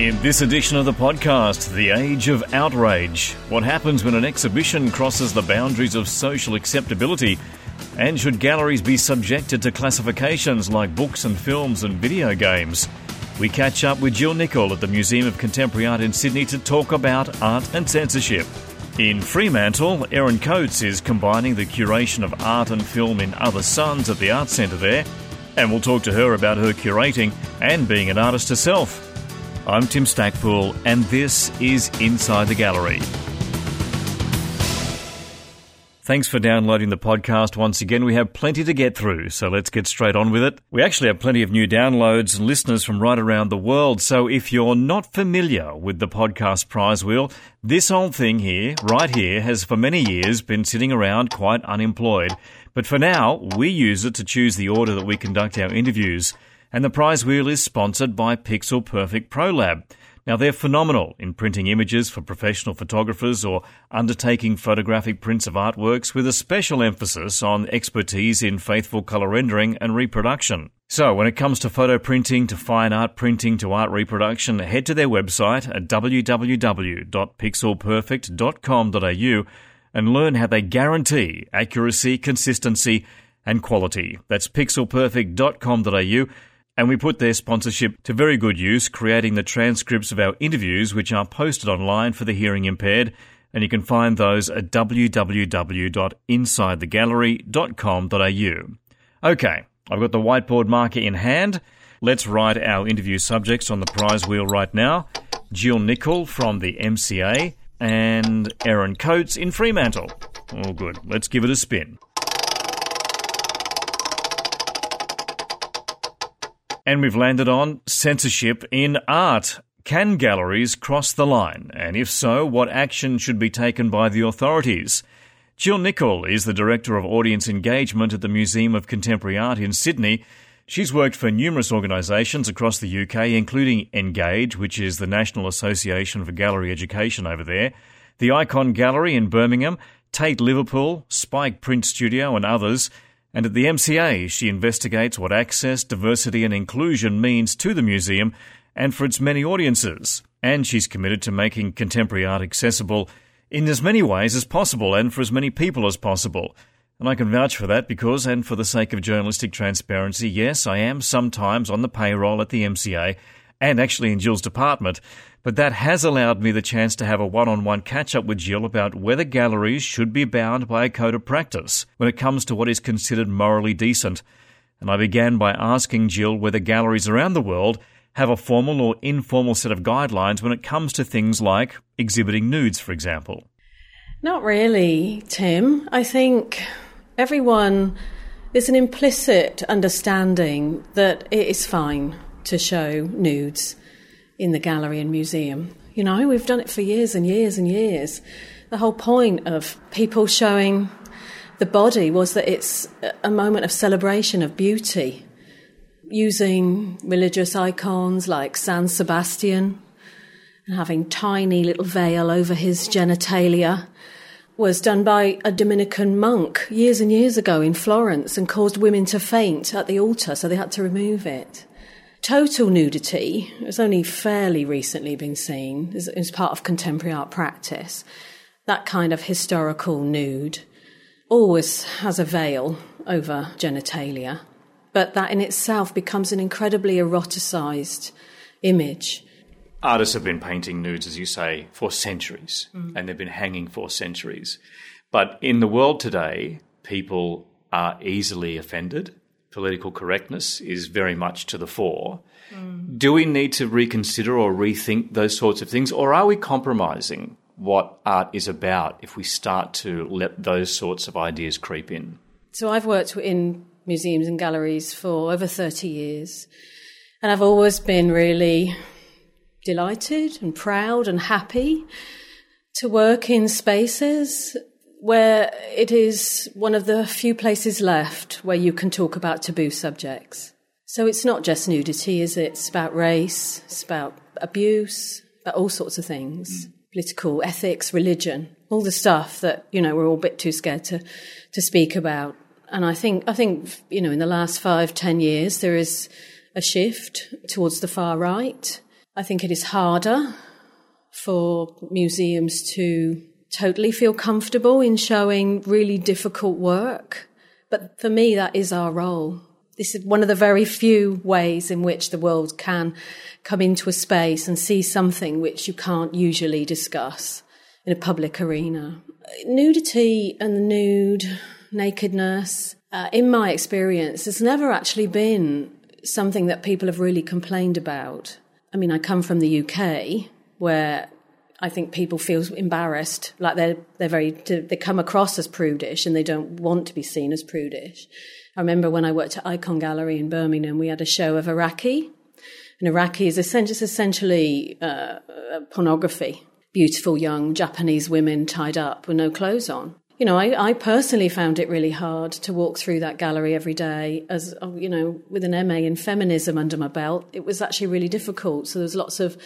In this edition of the podcast, The Age of Outrage. What happens when an exhibition crosses the boundaries of social acceptability? And should galleries be subjected to classifications like books and films and video games? We catch up with Jill Nichol at the Museum of Contemporary Art in Sydney to talk about art and censorship. In Fremantle, Erin Coates is combining the curation of art and film in Other Suns at the Art Centre there, and we'll talk to her about her curating and being an artist herself. I'm Tim Stackpool, and this is Inside the Gallery. Thanks for downloading the podcast once again. We have plenty to get through, so let's get straight on with it. We actually have plenty of new downloads and listeners from right around the world, so if you're not familiar with the podcast prize wheel, this old thing here, right here, has for many years been sitting around quite unemployed. But for now, we use it to choose the order that we conduct our interviews. And the prize wheel is sponsored by Pixel Perfect Pro Lab. Now, they're phenomenal in printing images for professional photographers or undertaking photographic prints of artworks with a special emphasis on expertise in faithful colour rendering and reproduction. So, when it comes to photo printing, to fine art printing, to art reproduction, head to their website at www.pixelperfect.com.au and learn how they guarantee accuracy, consistency, and quality. That's pixelperfect.com.au and we put their sponsorship to very good use, creating the transcripts of our interviews, which are posted online for the hearing impaired. And you can find those at www.insidethegallery.com.au. Okay, I've got the whiteboard marker in hand. Let's write our interview subjects on the prize wheel right now. Jill Nichol from the MCA and Erin Coates in Fremantle. All good. Let's give it a spin. And we've landed on censorship in art. Can galleries cross the line? And if so, what action should be taken by the authorities? Jill Nichol is the Director of Audience Engagement at the Museum of Contemporary Art in Sydney. She's worked for numerous organisations across the UK, including Engage, which is the National Association for Gallery Education over there, the Ikon Gallery in Birmingham, Tate Liverpool, Spike Print Studio, and others. And at the MCA, she investigates what access, diversity, and inclusion means to the museum and for its many audiences. And she's committed to making contemporary art accessible in as many ways as possible and for as many people as possible. And I can vouch for that because, and for the sake of journalistic transparency, yes, I am sometimes on the payroll at the MCA and actually in Jill's department. But that has allowed me the chance to have a one on one catch up with Jill about whether galleries should be bound by a code of practice when it comes to what is considered morally decent. And I began by asking Jill whether galleries around the world have a formal or informal set of guidelines when it comes to things like exhibiting nudes, for example. Not really, Tim. I think everyone, there's an implicit understanding that it is fine to show nudes in the gallery and museum. You know, we've done it for years and years and years. The whole point of people showing the body was that it's a moment of celebration of beauty, using religious icons like San Sebastian and having tiny little veil over his genitalia was done by a Dominican monk years and years ago in Florence and caused women to faint at the altar, so they had to remove it. Total nudity has only fairly recently been seen as, as part of contemporary art practice. That kind of historical nude always has a veil over genitalia, but that in itself becomes an incredibly eroticized image. Artists have been painting nudes, as you say, for centuries, mm. and they've been hanging for centuries. But in the world today, people are easily offended political correctness is very much to the fore. Mm. Do we need to reconsider or rethink those sorts of things, or are we compromising what art is about if we start to let those sorts of ideas creep in? So I've worked in museums and galleries for over 30 years, and I've always been really delighted and proud and happy to work in spaces where it is one of the few places left where you can talk about taboo subjects. So it's not just nudity, is it? It's about race, it's about abuse, about all sorts of things. Mm. Political ethics, religion, all the stuff that, you know, we're all a bit too scared to, to speak about. And I think, I think, you know, in the last five, ten years, there is a shift towards the far right. I think it is harder for museums to totally feel comfortable in showing really difficult work. But for me, that is our role. This is one of the very few ways in which the world can come into a space and see something which you can't usually discuss in a public arena. Nudity and the nude, nakedness, uh, in my experience, has never actually been something that people have really complained about. I mean, I come from the UK where I think people feel embarrassed, like they're they're very they come across as prudish and they don't want to be seen as prudish. I remember when I worked at Ikon Gallery in Birmingham, we had a show of Araki, and Araki is essentially, essentially uh, pornography. Beautiful young Japanese women tied up with no clothes on. You know, I, I personally found it really hard to walk through that gallery every day. As you know, with an MA in feminism under my belt, it was actually really difficult. So there's lots of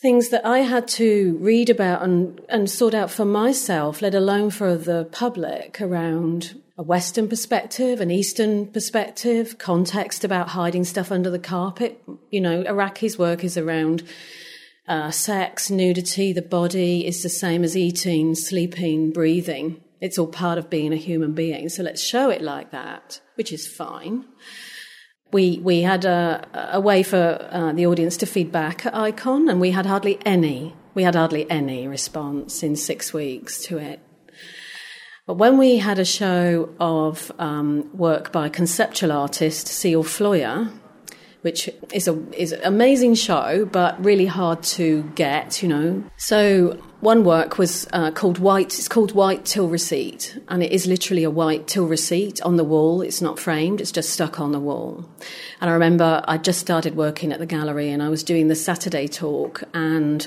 things that I had to read about and, and sort out for myself, let alone for the public around a Western perspective, an Eastern perspective, context about hiding stuff under the carpet. You know, Araki's work is around uh, sex, nudity, the body is the same as eating, sleeping, breathing. It's all part of being a human being. So let's show it like that, which is fine we we had a, a way for uh, the audience to feedback at Ikon, and we had hardly any. We had hardly any response in six weeks to it. But when we had a show of um, work by conceptual artist Ceal Floyer, which is a is an amazing show, but really hard to get, you know. So one work was uh, called White. It's called White Till Receipt, and it is literally a white till receipt on the wall. It's not framed; it's just stuck on the wall. And I remember I just started working at the gallery, and I was doing the Saturday talk, and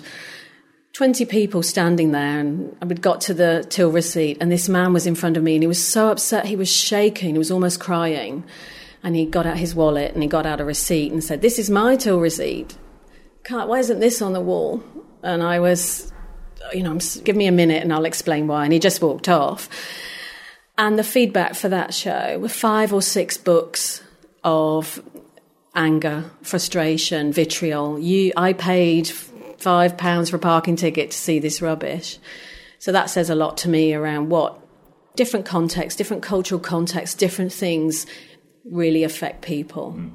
20 people standing there and we'd got to the till receipt and this man was in front of me and he was so upset he was shaking he was almost crying and he got out his wallet and he got out a receipt and said, This is my till receipt. Why isn't this on the wall? And I was, you know, give me a minute and I'll explain why. And he just walked off. And the feedback for that show were five or six books of anger, frustration, vitriol. You, I paid five pounds for a parking ticket to see this rubbish. So that says a lot to me around what different contexts, different cultural contexts, different things really affect people. Mm.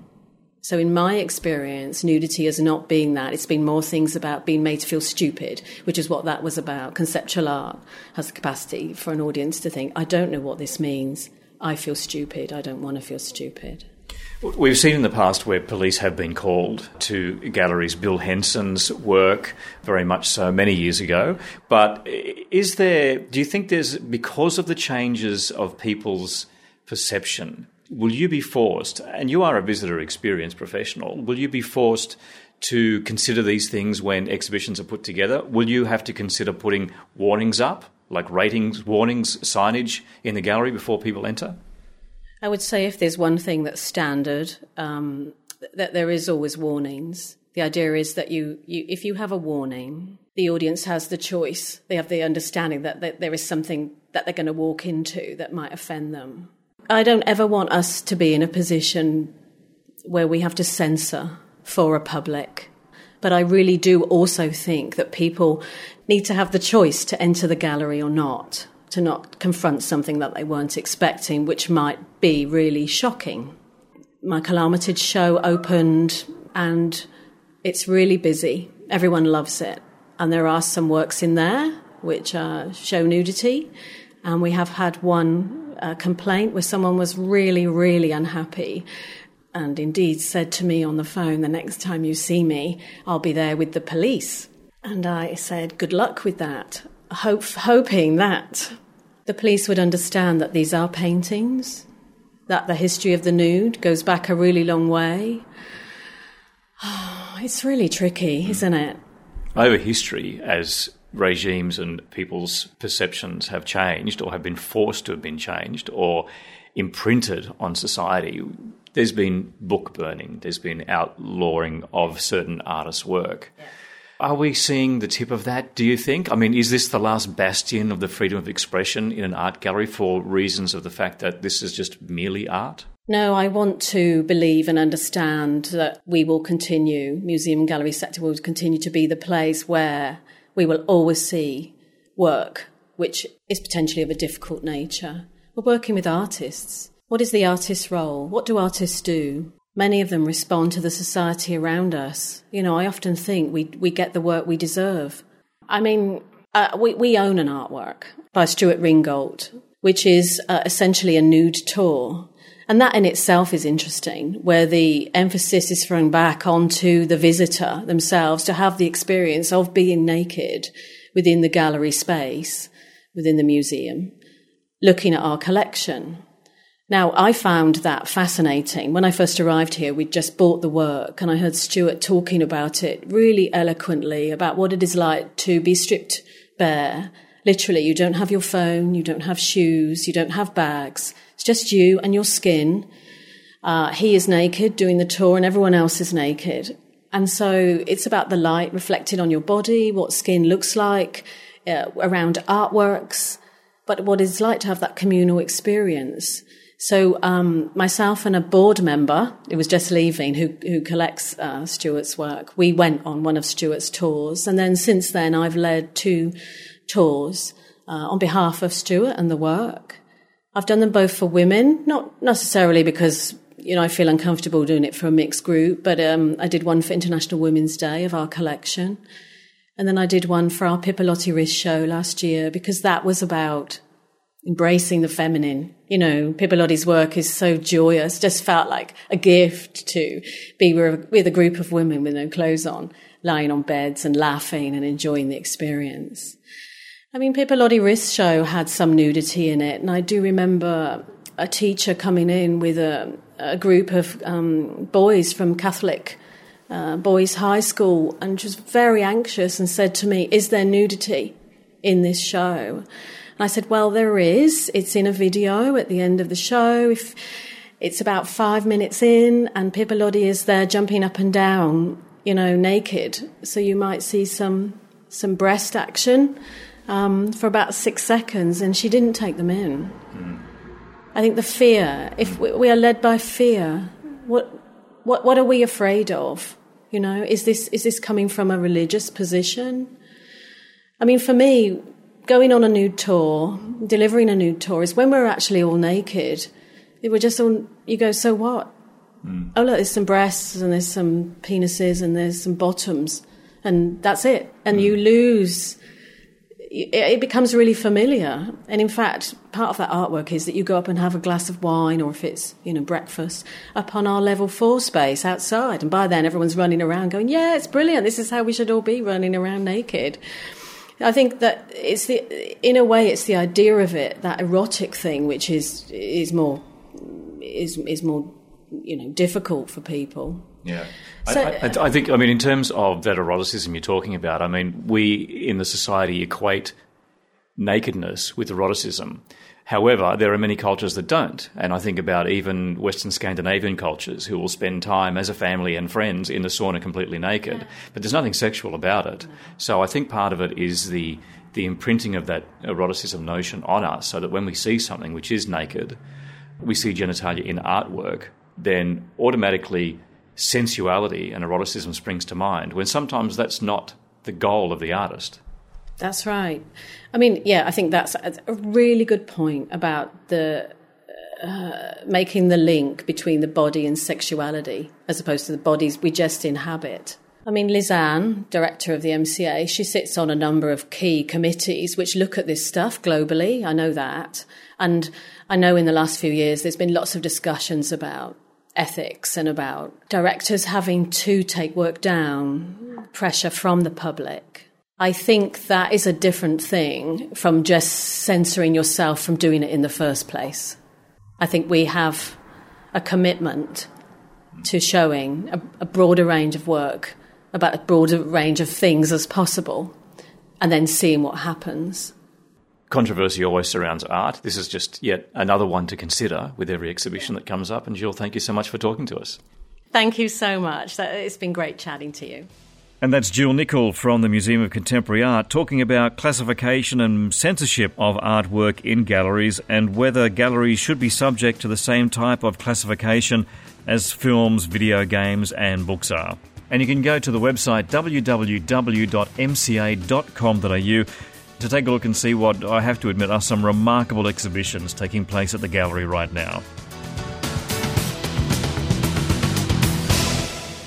So, in my experience, nudity has not been that. It's been more things about being made to feel stupid, which is what that was about. Conceptual art has the capacity for an audience to think, I don't know what this means. I feel stupid. I don't want to feel stupid. We've seen in the past where police have been called to galleries. Bill Henson's work, very much so, many years ago. But is there, do you think there's, because of the changes of people's perception, will you be forced, and you are a visitor experience professional, will you be forced to consider these things when exhibitions are put together? Will you have to consider putting warnings up, like ratings, warnings, signage in the gallery before people enter? I would say if there's one thing that's standard, um, that there is always warnings. The idea is that you, you, if you have a warning, the audience has the choice. They have the understanding that, that there is something that they're going to walk into that might offend them. I don't ever want us to be in a position where we have to censor for a public. But I really do also think that people need to have the choice to enter the gallery or not, to not confront something that they weren't expecting, which might be really shocking. Michael Armitage show opened and it's really busy. Everyone loves it. And there are some works in there which show nudity. And we have had one a complaint where someone was really, really unhappy and indeed said to me on the phone, The next time you see me, I'll be there with the police. And I said, Good luck with that, Hope, hoping that the police would understand that these are paintings, that the history of the nude goes back a really long way. Oh, it's really tricky, isn't it? Over history, as regimes and people's perceptions have changed or have been forced to have been changed or imprinted on society. There's been book burning, there's been outlawing of certain artists' work. Yeah. Are we seeing the tip of that, do you think? I mean, is this the last bastion of the freedom of expression in an art gallery for reasons of the fact that this is just merely art? No, I want to believe and understand that we will continue, museum and gallery sector will continue to be the place where we will always see work which is potentially of a difficult nature. We're working with artists. What is the artist's role? What do artists do? Many of them respond to the society around us. You know, I often think we, we get the work we deserve. I mean, uh, we, we own an artwork by Stuart Ringholt, which is uh, essentially a nude tour and that in itself is interesting, where the emphasis is thrown back onto the visitor themselves to have the experience of being naked within the gallery space, within the museum, looking at our collection. Now, I found that fascinating. When I first arrived here, we'd just bought the work, and I heard Stuart talking about it really eloquently about what it is like to be stripped bare. Literally, you don't have your phone, you don't have shoes, you don't have bags it's just you and your skin. Uh, he is naked doing the tour, and everyone else is naked. And so it's about the light reflected on your body, what skin looks like, uh, around artworks, but what it's like to have that communal experience. So um, myself and a board member, it was just leaving, who who collects uh, Stuart's work. We went on one of Stuart's tours, and then since then I've led two tours uh, on behalf of Stuart and the work. I've done them both for women, not necessarily because you know I feel uncomfortable doing it for a mixed group, but um, I did one for International Women's Day of our collection, and then I did one for our Pipilotti Rist show last year because that was about embracing the feminine. You know, Pipilotti's work is so joyous; just felt like a gift to be with a group of women with no clothes on, lying on beds and laughing and enjoying the experience. I mean, Pipilotti Rist show had some nudity in it, and I do remember a teacher coming in with a, a group of um, boys from Catholic uh, boys' high school, and she was very anxious and said to me, "Is there nudity in this show?" And I said, "Well, there is. It's in a video at the end of the show. If it's about five minutes in, and Pipilotti is there jumping up and down, you know, naked, so you might see some some breast action." Um, for about six seconds, and she didn't take them in. Mm. I think the fear, if we are led by fear, what, what, what are we afraid of? You know, is this, is this coming from a religious position? I mean, for me, going on a nude tour, delivering a nude tour, is when we're actually all naked. We're just all, you go, so what? Mm. Oh, look, there's some breasts and there's some penises and there's some bottoms, and that's it. And mm. you lose it becomes really familiar. And in fact, part of that artwork is that you go up and have a glass of wine, or if it's you know breakfast, up on our level four space outside. And by then, everyone's running around going, "Yeah, it's brilliant. This is how we should all be running around naked." I think that it's the, in a way, it's the idea of it, that erotic thing, which is is more is is more you know difficult for people. Yeah. So, I, I, uh, I, think, I mean, in terms of that eroticism you're talking about, I mean, we in the society equate nakedness with eroticism. However, there are many cultures that don't. And I think about even Western Scandinavian cultures who will spend time as a family and friends in the sauna completely naked. Yeah. But there's nothing sexual about it. Mm-hmm. So I think part of it is the, the imprinting of that eroticism notion on us so that when we see something which is naked, we see genitalia in artwork, then automatically sensuality and eroticism springs to mind, when sometimes that's not the goal of the artist. That's right. I mean, yeah, I think that's a really good point about the uh, making the link between the body and sexuality as opposed to the bodies we just inhabit. I mean, Lizanne, director of the MCA, she sits on a number of key committees which look at this stuff globally. I know that. And I know in the last few years there's been lots of discussions about ethics and about directors having to take work down, pressure from the public. I think that is a different thing from just censoring yourself from doing it in the first place. I think we have a commitment to showing a, a broader range of work about a broader range of things as possible and then seeing what happens. Controversy always surrounds art. This is just yet another one to consider with every exhibition that comes up. And Jill, thank you so much for talking to us. Thank you so much. It's been great chatting to you. And that's Jill Nichol from the Museum of Contemporary Art talking about classification and censorship of artwork in galleries and whether galleries should be subject to the same type of classification as films, video games, and books are. And you can go to the website www.mca.com.au to take a look and see what I have to admit are some remarkable exhibitions taking place at the gallery right now.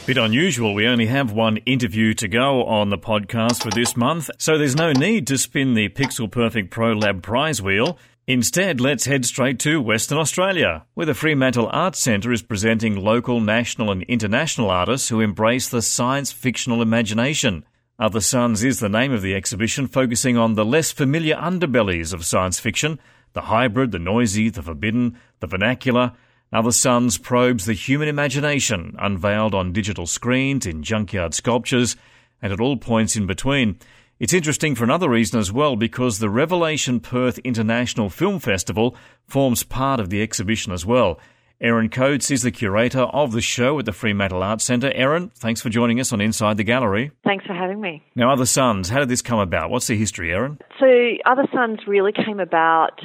Bit unusual, we only have one interview to go on the podcast for this month, so there's no need to spin the Pixel Perfect Pro Lab prize wheel. Instead, let's head straight to Western Australia, where the Fremantle Arts Centre is presenting local, national, and international artists who embrace the science fictional imagination. Other Suns is the name of the exhibition, focusing on the less familiar underbellies of science fiction the hybrid, the noisy, the forbidden, the vernacular, other Suns probes the human imagination, unveiled on digital screens, in junkyard sculptures, and at all points in between. It's interesting for another reason as well, because the Revelation Perth International Film Festival forms part of the exhibition as well. Erin Coates is the curator of the show at the Fremantle Arts Centre. Erin, thanks for joining us on Inside the Gallery. Thanks for having me. Now, Other Suns, how did this come about? What's the history, Erin? So, Other Suns really came about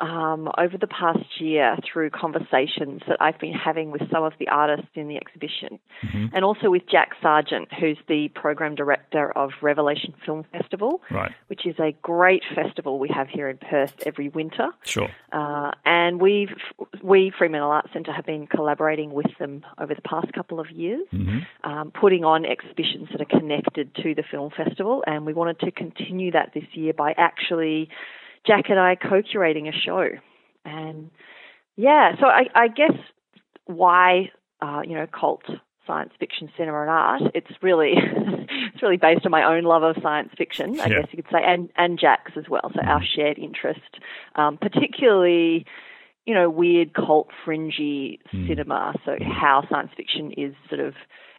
um, over the past year through conversations that I've been having with some of the artists in the exhibition, mm-hmm. and also with Jack Sargeant, who's the program director of Revelation Film Festival, right. which is a great festival we have here in Perth every winter. Sure. Uh, and we've we Fremantle Arts Centre have been collaborating with them over the past couple of years, mm-hmm. um, putting on exhibitions that are connected to the film festival, and we wanted to continue that this year by actually Jack and I co-curating a show, and yeah, so I, I guess why uh, you know cult science fiction cinema and art. It's really it's really based on my own love of science fiction, I yeah. guess you could say, and and Jack's as well. So our mm-hmm. shared interest, um, particularly. You know, weird cult fringy mm. cinema. So, how science fiction is sort of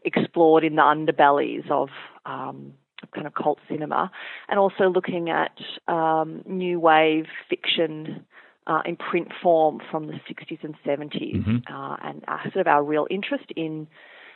explored in the underbellies of um, kind of cult cinema, and also looking at um, new wave fiction uh, in print form from the 60s and 70s, mm-hmm. uh, and uh, sort of our real interest in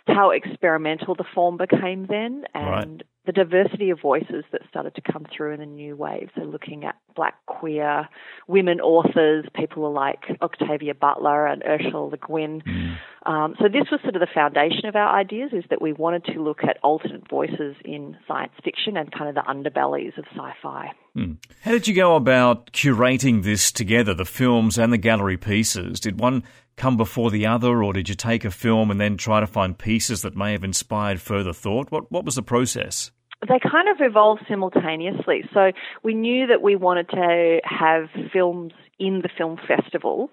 how experimental the form became then, and. The diversity of voices that started to come through in the new wave. So, looking at black queer women authors, people like Octavia Butler and Ursula Le Guin. Mm. Um, so, this was sort of the foundation of our ideas: is that we wanted to look at alternate voices in science fiction and kind of the underbellies of sci-fi. Mm. How did you go about curating this together, the films and the gallery pieces? Did one come before the other, or did you take a film and then try to find pieces that may have inspired further thought? What what was the process? They kind of evolved simultaneously. So we knew that we wanted to have films in the film festival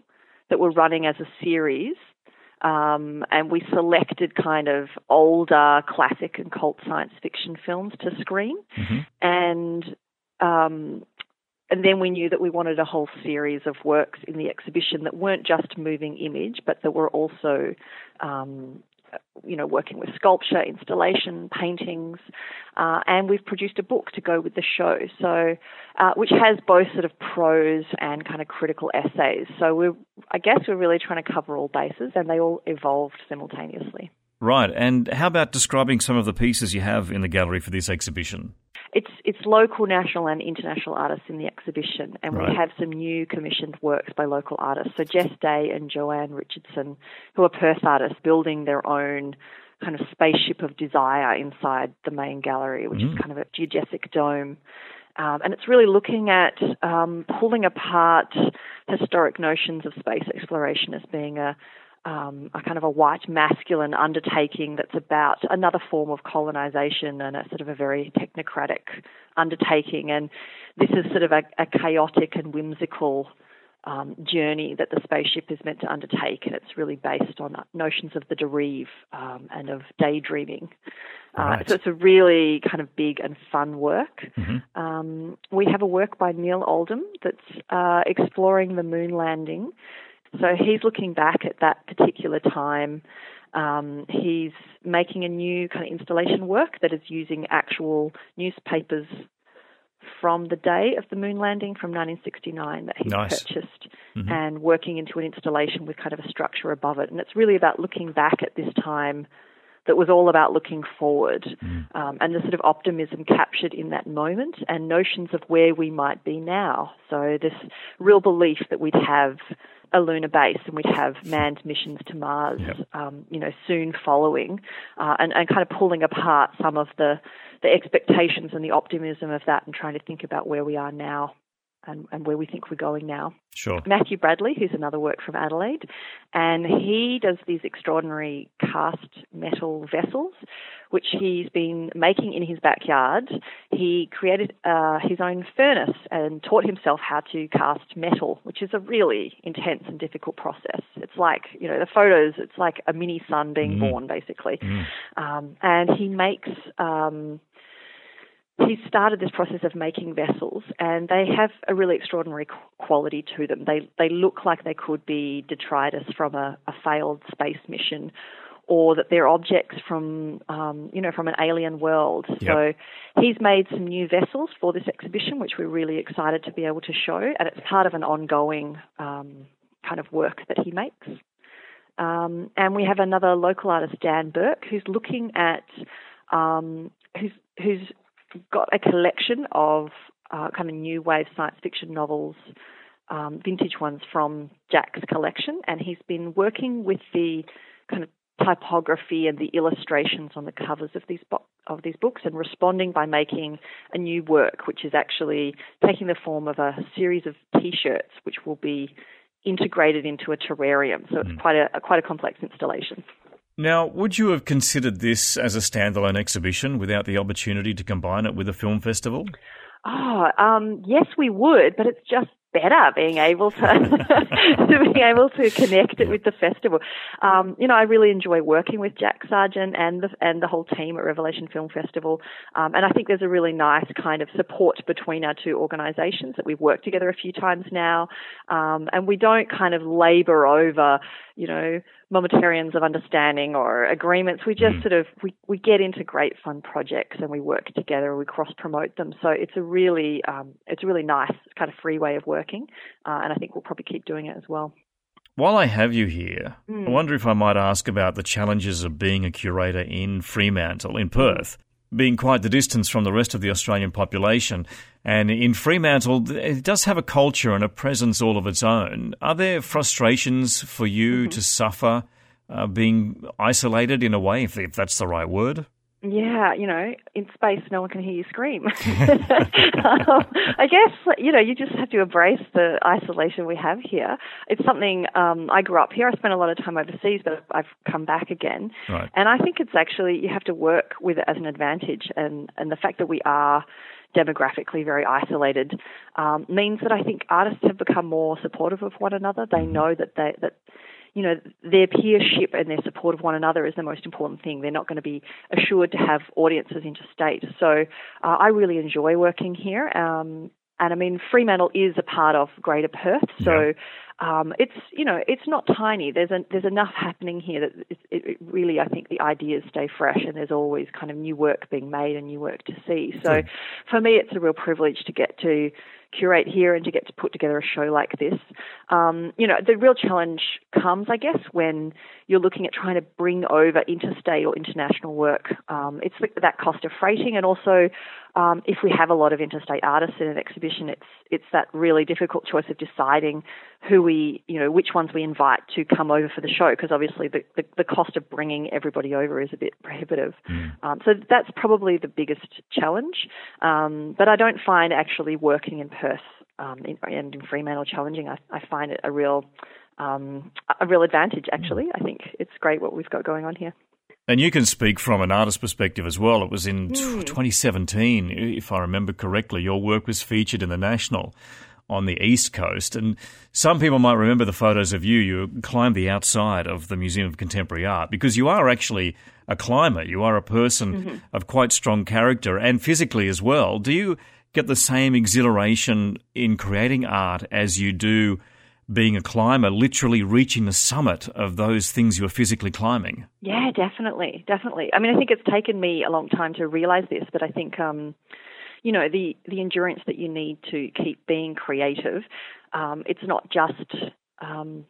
that were running as a series. Um, and we selected kind of older classic and cult science fiction films to screen. Mm-hmm. And um, and then we knew that we wanted a whole series of works in the exhibition that weren't just moving image, but that were also, um, you know, working with sculpture, installation, paintings, uh, and we've produced a book to go with the show. So, uh, which has both sort of prose and kind of critical essays. So we're, I guess, we're really trying to cover all bases, and they all evolved simultaneously. Right. And how about describing some of the pieces you have in the gallery for this exhibition? It's it's local, national, and international artists in the exhibition, and right. we have some new commissioned works by local artists. So Jess Day and Joanne Richardson, who are Perth artists, building their own kind of spaceship of desire inside the main gallery, which mm. is kind of a geodesic dome. Um, and it's really looking at um, pulling apart historic notions of space exploration as being a, um, a kind of a white masculine undertaking that's about another form of colonization and a sort of a very technocratic undertaking. And this is sort of a, a chaotic and whimsical um, journey that the spaceship is meant to undertake, and it's really based on notions of the derive um, and of daydreaming. Uh, right. So it's a really kind of big and fun work. Mm-hmm. Um, we have a work by Neil Oldham that's uh, exploring the moon landing so he's looking back at that particular time. Um, he's making a new kind of installation work that is using actual newspapers from the day of the moon landing from 1969 that he's nice. purchased mm-hmm. and working into an installation with kind of a structure above it. And it's really about looking back at this time that was all about looking forward mm. um, and the sort of optimism captured in that moment and notions of where we might be now. So, this real belief that we'd have a lunar base and we'd have manned missions to Mars, yep. um, you know, soon following, uh, and, and kind of pulling apart some of the, the expectations and the optimism of that and trying to think about where we are now and, and where we think we're going now. Sure. Matthew Bradley, who's another work from Adelaide, and he does these extraordinary cast metal vessels, which he's been making in his backyard. He created uh, his own furnace and taught himself how to cast metal, which is a really intense and difficult process. It's like, you know, the photos, it's like a mini sun being mm. born, basically. Mm. Um, and he makes. Um, he started this process of making vessels, and they have a really extraordinary quality to them. They they look like they could be detritus from a, a failed space mission, or that they're objects from um, you know from an alien world. Yep. So he's made some new vessels for this exhibition, which we're really excited to be able to show, and it's part of an ongoing um, kind of work that he makes. Um, and we have another local artist, Dan Burke, who's looking at um, who's who's got a collection of uh, kind of new wave science fiction novels, um, vintage ones from Jack's collection, and he's been working with the kind of typography and the illustrations on the covers of these bo- of these books and responding by making a new work, which is actually taking the form of a series of T-shirts, which will be integrated into a terrarium. So it's mm. quite a, a quite a complex installation. Now, would you have considered this as a standalone exhibition without the opportunity to combine it with a film festival? Oh, um, yes, we would, but it's just better being able to, to being able to connect it with the festival. Um, you know, I really enjoy working with Jack Sargeant and the and the whole team at Revelation Film Festival, um, and I think there's a really nice kind of support between our two organisations that we've worked together a few times now, um, and we don't kind of labour over, you know, momentarians of understanding or agreements. We just mm. sort of we, we get into great fun projects and we work together. and We cross promote them. So it's a really um, it's a really nice kind of free way of working, uh, and I think we'll probably keep doing it as well. While I have you here, mm. I wonder if I might ask about the challenges of being a curator in Fremantle, in Perth being quite the distance from the rest of the Australian population. And in Fremantle, it does have a culture and a presence all of its own. Are there frustrations for you mm-hmm. to suffer uh, being isolated in a way, if, if that's the right word? Yeah, you know, in space, no one can hear you scream. um, I guess, you know, you just have to embrace the isolation we have here. It's something, um, I grew up here. I spent a lot of time overseas, but I've come back again. Right. And I think it's actually, you have to work with it as an advantage. And, and the fact that we are demographically very isolated um, means that I think artists have become more supportive of one another. They mm-hmm. know that they, that, you know, their peership and their support of one another is the most important thing. They're not going to be assured to have audiences interstate. So uh, I really enjoy working here. Um, and I mean, Fremantle is a part of Greater Perth, so. Um, it's you know it's not tiny. There's a, there's enough happening here that it, it really I think the ideas stay fresh, and there's always kind of new work being made and new work to see. So for me, it's a real privilege to get to curate here and to get to put together a show like this. Um, you know, the real challenge comes, I guess, when you're looking at trying to bring over interstate or international work. Um, it's that cost of freighting, and also um, if we have a lot of interstate artists in an exhibition, it's it's that really difficult choice of deciding who we, you know, which ones we invite to come over for the show, because obviously the, the, the, cost of bringing everybody over is a bit prohibitive. Mm. Um, so that's probably the biggest challenge. Um, but I don't find actually working in Perth um, in, and in Fremantle challenging. I, I find it a real um, a real advantage. Actually, I think it's great what we've got going on here. And you can speak from an artist perspective as well. It was in mm. 2017, if I remember correctly, your work was featured in the National on the East Coast. And some people might remember the photos of you. You climbed the outside of the Museum of Contemporary Art because you are actually a climber. You are a person mm-hmm. of quite strong character and physically as well. Do you get the same exhilaration in creating art as you do being a climber, literally reaching the summit of those things you are physically climbing. Yeah, definitely, definitely. I mean, I think it's taken me a long time to realize this, but I think, um, you know, the the endurance that you need to keep being creative. Um, it's not just um,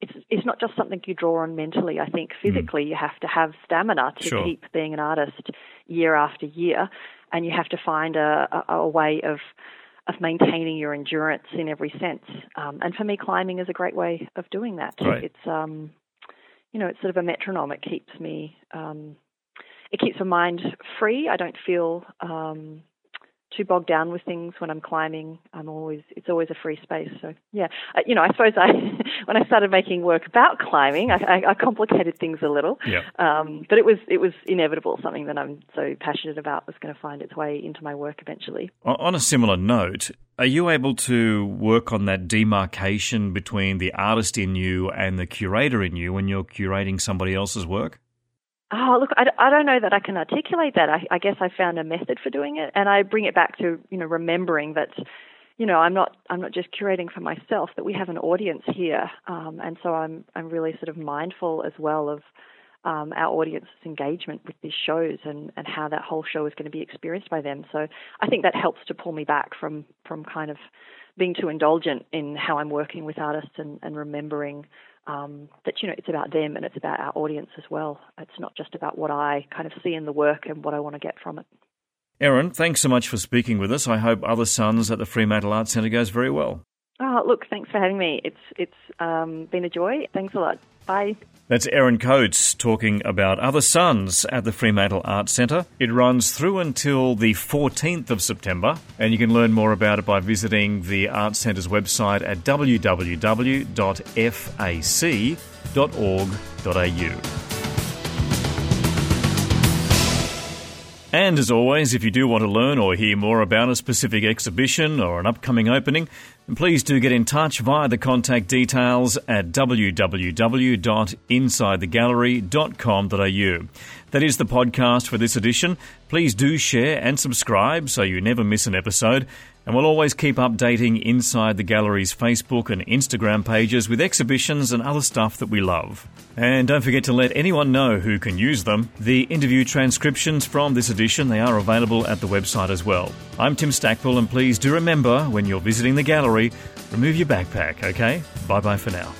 it's it's not just something you draw on mentally. I think physically mm. you have to have stamina to sure. keep being an artist year after year, and you have to find a, a, a way of of maintaining your endurance in every sense. Um, and for me, climbing is a great way of doing that. Right. It's um, you know, it's sort of a metronome. It keeps me um, it keeps my mind free. I don't feel um, too bogged down with things when I'm climbing. I'm always it's always a free space. So yeah, uh, you know, I suppose I when I started making work about climbing, I, I, I complicated things a little. Yeah. Um, but it was it was inevitable. Something that I'm so passionate about was going to find its way into my work eventually. On a similar note, are you able to work on that demarcation between the artist in you and the curator in you when you're curating somebody else's work? Oh, look, I, I don't know that I can articulate that. I, I guess I found a method for doing it, and I bring it back to you know remembering that, you know, I'm not I'm not just curating for myself. That we have an audience here, um, and so I'm I'm really sort of mindful as well of um, our audience's engagement with these shows and, and how that whole show is going to be experienced by them. So I think that helps to pull me back from from kind of being too indulgent in how I'm working with artists and, and remembering um, that you know it's about them and it's about our audience as well. It's not just about what I kind of see in the work and what I want to get from it. Erin, thanks so much for speaking with us. I hope Other Suns at the Fremantle Arts Centre goes very well. Oh, look, thanks for having me. It's it's um, been a joy. Thanks a lot. Bye. That's Erin Coates talking about Other Suns at the Fremantle Arts Centre. It runs through until the 14th of September, and you can learn more about it by visiting the Arts Centre's website at www.fac.org.au. And as always, if you do want to learn or hear more about a specific exhibition or an upcoming opening, please do get in touch via the contact details at www.insidethegallery.com.au. That is the podcast for this edition. Please do share and subscribe so you never miss an episode. And we'll always keep updating Inside the Gallery's Facebook and Instagram pages with exhibitions and other stuff that we love. And don't forget to let anyone know who can use them. The interview transcriptions from this edition, they are available at the website as well. I'm Tim Stackpool and please do remember when you're visiting the gallery, remove your backpack, okay? Bye bye for now.